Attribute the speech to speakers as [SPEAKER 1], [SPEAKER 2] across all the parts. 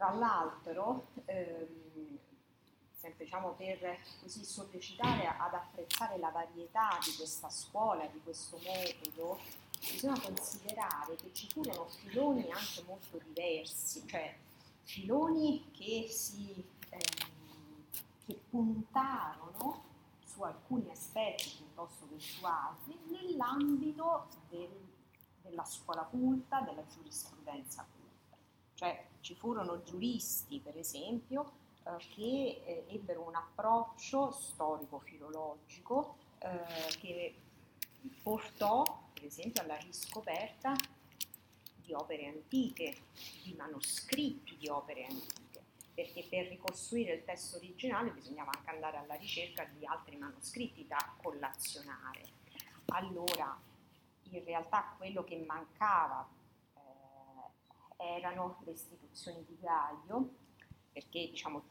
[SPEAKER 1] Tra l'altro, ehm, sempre diciamo per così sollecitare ad apprezzare la varietà di questa scuola, di questo metodo, bisogna considerare che ci furono filoni anche molto diversi, cioè filoni che, si, ehm, che puntarono su alcuni aspetti piuttosto che su altri nell'ambito del, della scuola culta, della giurisprudenza culta. Cioè ci furono giuristi, per esempio, eh, che eh, ebbero un approccio storico-filologico eh, che portò, per esempio, alla riscoperta di opere antiche, di manoscritti di opere antiche, perché per ricostruire il testo originale bisognava anche andare alla ricerca di altri manoscritti da collazionare. Allora, in realtà quello che mancava erano le istituzioni di Gaio, perché diciamo,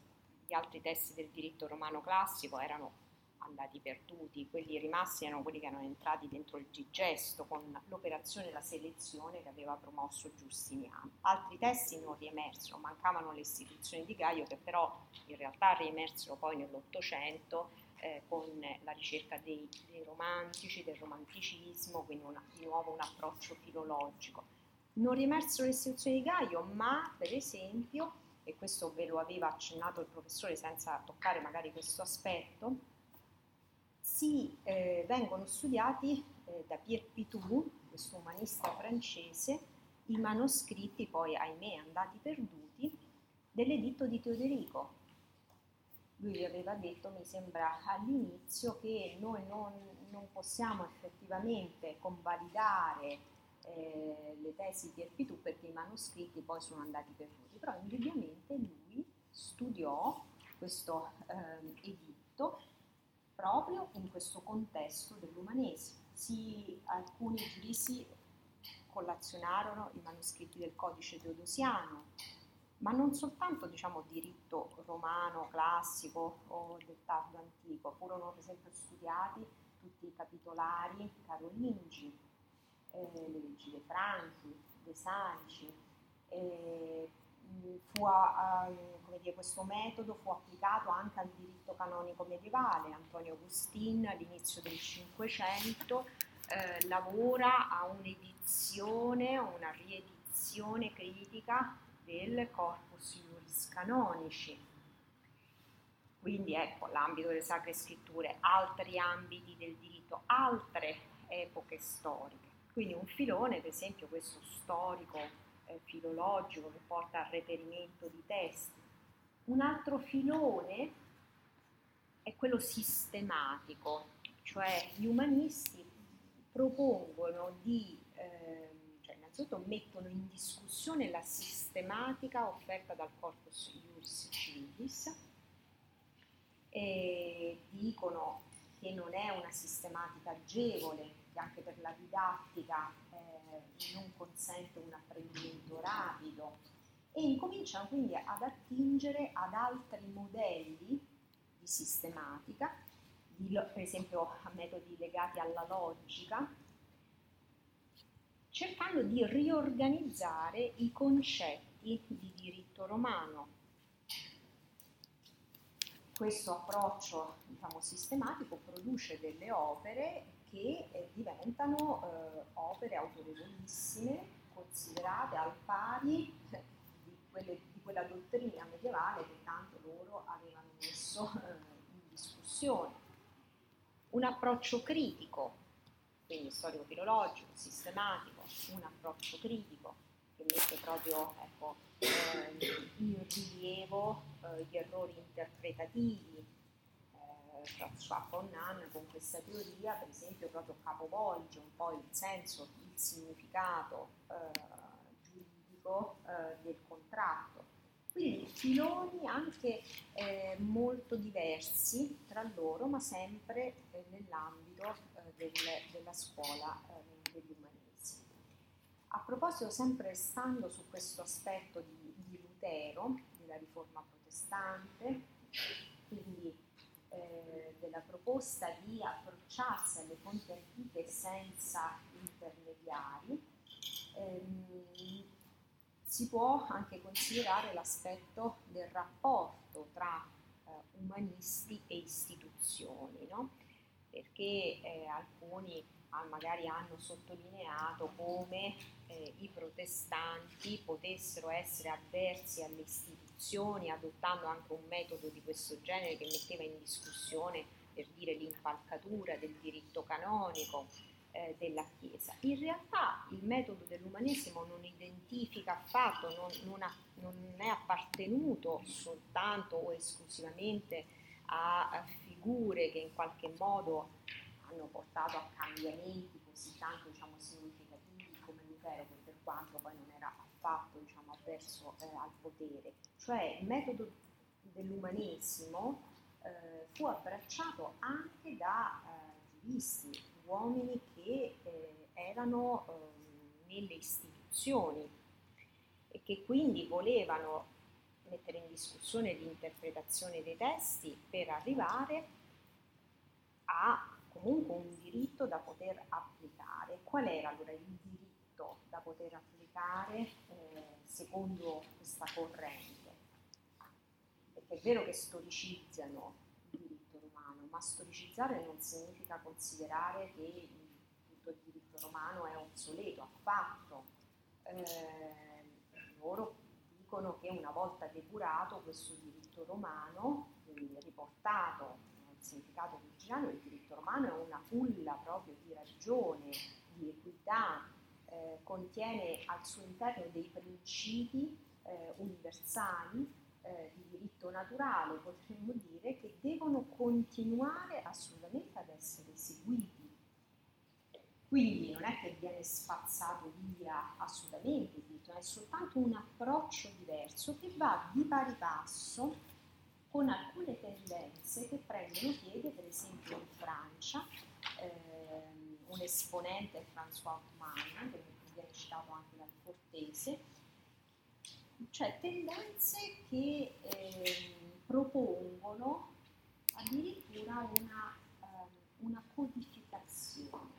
[SPEAKER 1] gli altri testi del diritto romano classico erano andati perduti, quelli rimasti erano quelli che erano entrati dentro il digesto con l'operazione della selezione che aveva promosso Giustiniano. Altri testi non riemersero, mancavano le istituzioni di Gaio che però in realtà riemersero poi nell'Ottocento eh, con la ricerca dei, dei, romantici, del romanticismo, quindi una, di nuovo un approccio filologico. Non riemersero le istituzioni di Gaio, ma per esempio, e questo ve lo aveva accennato il professore senza toccare magari questo aspetto, si eh, vengono studiati eh, da Pierre Pitou, questo umanista francese, i manoscritti poi, ahimè, andati perduti, dell'editto di Teoderico. Lui vi aveva detto, mi sembra all'inizio, che noi non, non possiamo effettivamente convalidare eh, le tesi di Pitou perché i manoscritti poi sono andati perduti, però indubbiamente lui studiò questo eh, editto proprio in questo contesto dell'umanesimo. Si, alcuni giuristi collazionarono i manoscritti del codice teodosiano, ma non soltanto diciamo, diritto romano classico o del tardo antico, furono per esempio studiati tutti i capitolari carolingi, eh, le leggi dei Franchi, dei Sanci, eh, fu, uh, dire, questo metodo fu applicato anche al diritto canonico medievale. Antonio Agustin all'inizio del Cinquecento eh, lavora a un'edizione, una riedizione critica del corpus iuris canonici. Quindi ecco l'ambito delle sacre scritture, altri ambiti del diritto, altre epoche storiche. Quindi un filone, per esempio questo storico eh, filologico che porta al reperimento di testi. Un altro filone è quello sistematico, cioè gli umanisti propongono di, eh, cioè innanzitutto mettono in discussione la sistematica offerta dal corpus iuris civilis e dicono che non è una sistematica agevole, anche per la didattica eh, non consente un apprendimento rapido e incominciano quindi ad attingere ad altri modelli di sistematica, di, per esempio a metodi legati alla logica, cercando di riorganizzare i concetti di diritto romano. Questo approccio diciamo, sistematico produce delle opere che eh, diventano eh, opere autorevolissime, considerate al pari di, quelle, di, quella dottrina medievale che tanto loro avevano messo eh, in discussione. Un approccio critico, quindi storico-filologico, sistematico, un approccio critico che mette proprio ecco, eh, in rilievo eh, gli errori interpretativi, François Connan con questa teoria, per esempio, proprio capovolge un po' il senso, il significato eh, giuridico eh, del contratto. Quindi filoni anche eh, molto diversi tra loro, ma sempre eh, nell'ambito eh, del, della scuola eh, degli umanesimi. A proposito, sempre stando su questo aspetto di, di Lutero, della riforma protestante, eh, proposta di approcciarsi alle fonti antiche senza intermediari, ehm, si può anche considerare l'aspetto del rapporto tra eh, umanisti e istituzioni, no? perché eh, alcuni ah, magari hanno sottolineato come eh, i protestanti potessero essere avversi alle istituzioni adottando anche un metodo di questo genere che metteva in discussione per dire l'impalcatura del diritto canonico eh, della Chiesa. In realtà il metodo dell'umanesimo non identifica affatto, non, non, ha, non è appartenuto soltanto o esclusivamente a, figure che in qualche modo hanno portato a cambiamenti così tanto diciamo, significativi come Lutero, per quanto poi non era affatto diciamo, avverso eh, al potere. Cioè il metodo dell'umanesimo eh, fu abbracciato anche da eh, giuristi, uomini che eh, erano ehm, nelle istituzioni e che quindi volevano mettere in discussione l'interpretazione dei testi per arrivare a comunque un diritto da poter applicare. Qual era allora il diritto da poter applicare eh, secondo questa corrente? È vero che storicizzano ma storicizzare non significa considerare che tutto il diritto romano è obsoleto, affatto. Eh, loro dicono che una volta depurato questo diritto romano, quindi riportato nel significato originario, il diritto romano è una culla proprio di ragione, di equità, eh, contiene al suo interno dei principi eh, universali eh, di diritto naturale, potremmo dire, che devono continuare assolutamente ad essere seguiti. Quindi non è che viene spazzato via assolutamente il diritto, è soltanto un approccio diverso che va di pari passo con alcune tendenze che prendono piede, per esempio in Francia, ehm, un esponente è François Hoffmann, che viene citato anche dal Fortese, cioè tendenze che eh, propongono addirittura una, um, una codificazione.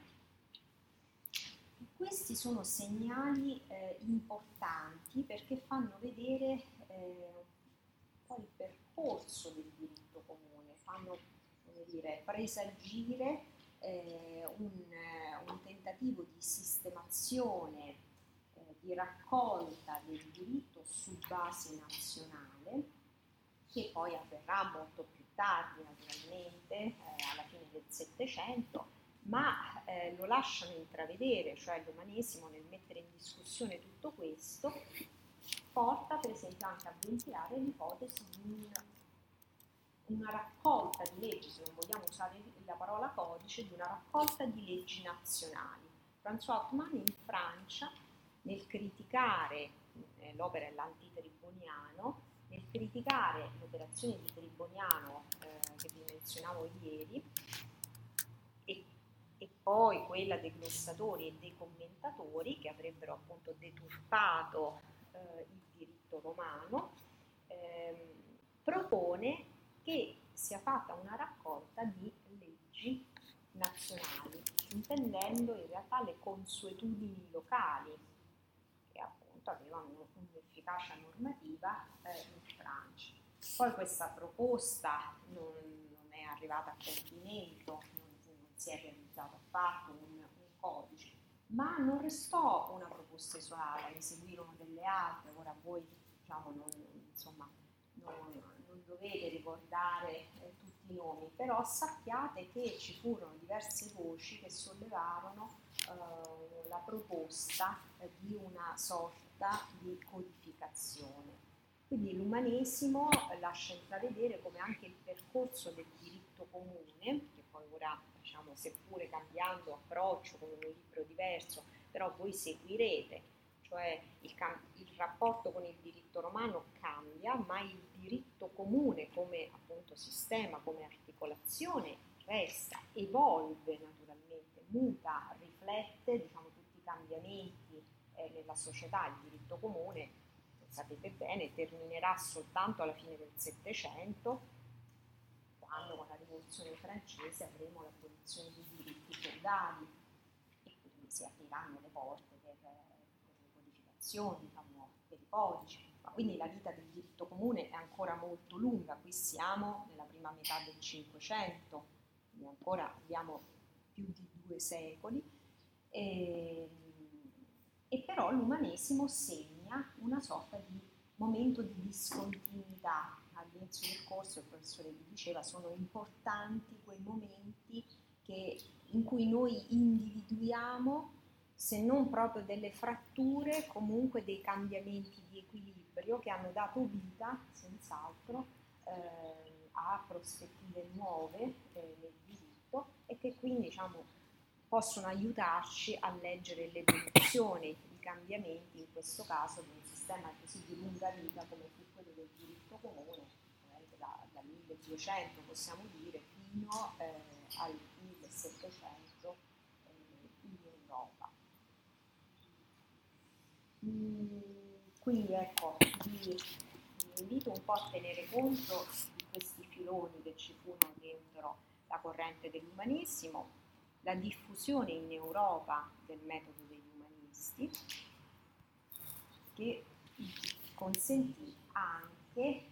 [SPEAKER 1] Questi sono segnali eh, importanti perché fanno vedere eh, poi il percorso del diritto comune, fanno dire, presagire eh, un, un tentativo di sistemazione di raccolta del diritto su base nazionale, che poi avverrà molto più tardi naturalmente, eh, alla fine del Settecento, ma eh, lo lasciano intravedere, cioè l'umanesimo nel mettere in discussione tutto questo, porta per esempio anche a ventilare l'ipotesi di un, una raccolta di leggi, se non vogliamo usare la parola codice, di una raccolta di leggi nazionali. François Hoffmann in Francia nel criticare, eh, l'opera è l'antitriboniano, nel criticare l'operazione di Triboniano eh, che vi menzionavo ieri e, e, poi quella dei glossatori e dei commentatori che avrebbero appunto deturpato eh, il diritto romano, ehm, propone che sia fatta una raccolta di leggi nazionali, intendendo in realtà le consuetudini locali appunto avevano un'efficacia normativa eh, in Francia. Poi questa proposta non, non è arrivata a compimento, non, non, si è realizzato affatto un, un codice, ma non restò una proposta isolata, ne seguirono delle altre, ora voi diciamo, non, insomma, non, non dovete ricordare eh, tutti i nomi, però sappiate che ci furono diverse voci che sollevarono eh, la proposta eh, di una sorta di codificazione. Quindi l'umanesimo lascia intravedere come anche il percorso del diritto comune, che poi ora, diciamo, seppure cambiando approccio con un libro diverso, però voi seguirete, cioè il, il, rapporto con il diritto romano cambia, ma il diritto comune come appunto sistema, come articolazione resta, evolve naturalmente, muta, riflette diciamo, tutti i cambiamenti nella società, il diritto comune, sapete bene, terminerà soltanto alla fine del Settecento, quando con la rivoluzione francese avremo l'abolizione dei diritti feudali e quindi si apriranno le porte per, per le codificazioni per i codici, quindi la vita del diritto comune è ancora molto lunga, qui siamo nella prima metà del Cinquecento, quindi ancora abbiamo più di due secoli, e, e però l'umanesimo segna una sorta di momento di discontinuità. All'inizio del corso il professore vi diceva sono importanti quei momenti che, in cui noi individuiamo se non proprio delle fratture, comunque dei cambiamenti di equilibrio che hanno dato vita, senz'altro, eh, a prospettive nuove eh, nel diritto e che quindi diciamo, possono aiutarci a leggere l'evoluzione, i cambiamenti, in questo caso di un sistema così di lunga vita come quello del diritto comune, da, dal 1200 possiamo dire, fino eh, al 1700 eh, in Europa. Mm, quindi ecco, vi, vi invito un po' a tenere conto di questi filoni che ci furono dentro la corrente dell'umanesimo, la diffusione in Europa del metodo degli umanisti, che consentì anche, eh,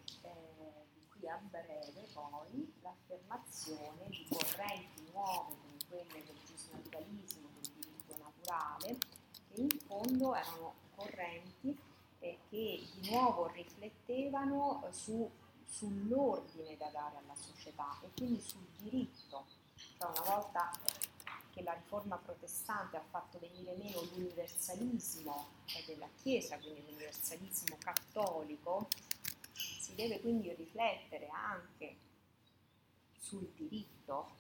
[SPEAKER 1] qui a breve poi, l'affermazione di correnti nuove come quelle del giusnaturalismo, del diritto naturale, che in fondo erano correnti eh, che di nuovo riflettevano su, sull'ordine da dare alla società e quindi sul diritto. Cioè una volta che la riforma protestante ha fatto venire meno l'universalismo eh, della Chiesa, quindi l'universalismo cattolico, si deve quindi riflettere anche sul diritto.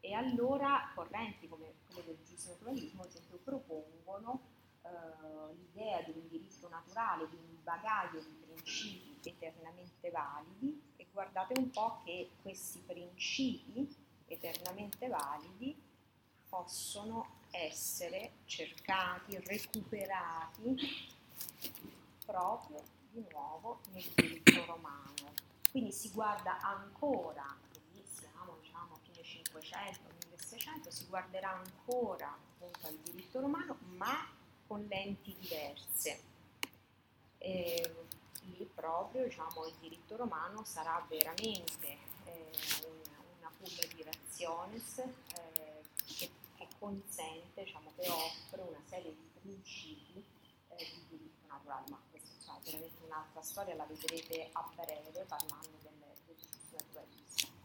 [SPEAKER 1] E allora correnti come quelle del giusnaturalismo, ad esempio, propongono eh, l'idea di un diritto naturale, di un bagaglio di principi eternamente validi. E guardate un po' che questi principi eternamente validi possono essere cercati, recuperati proprio di nuovo nel diritto romano. Quindi si guarda ancora, quindi siamo diciamo a fine 500, 1600, si guarderà ancora appunto al diritto romano, ma con lenti diverse. E lì proprio diciamo, il diritto romano sarà veramente eh, una curva di raziones eh, consente, diciamo, che offre una serie di principi eh, di diritto naturale, ma questa è veramente un'altra storia, la vedrete a breve parlando del, del giusto naturalismo.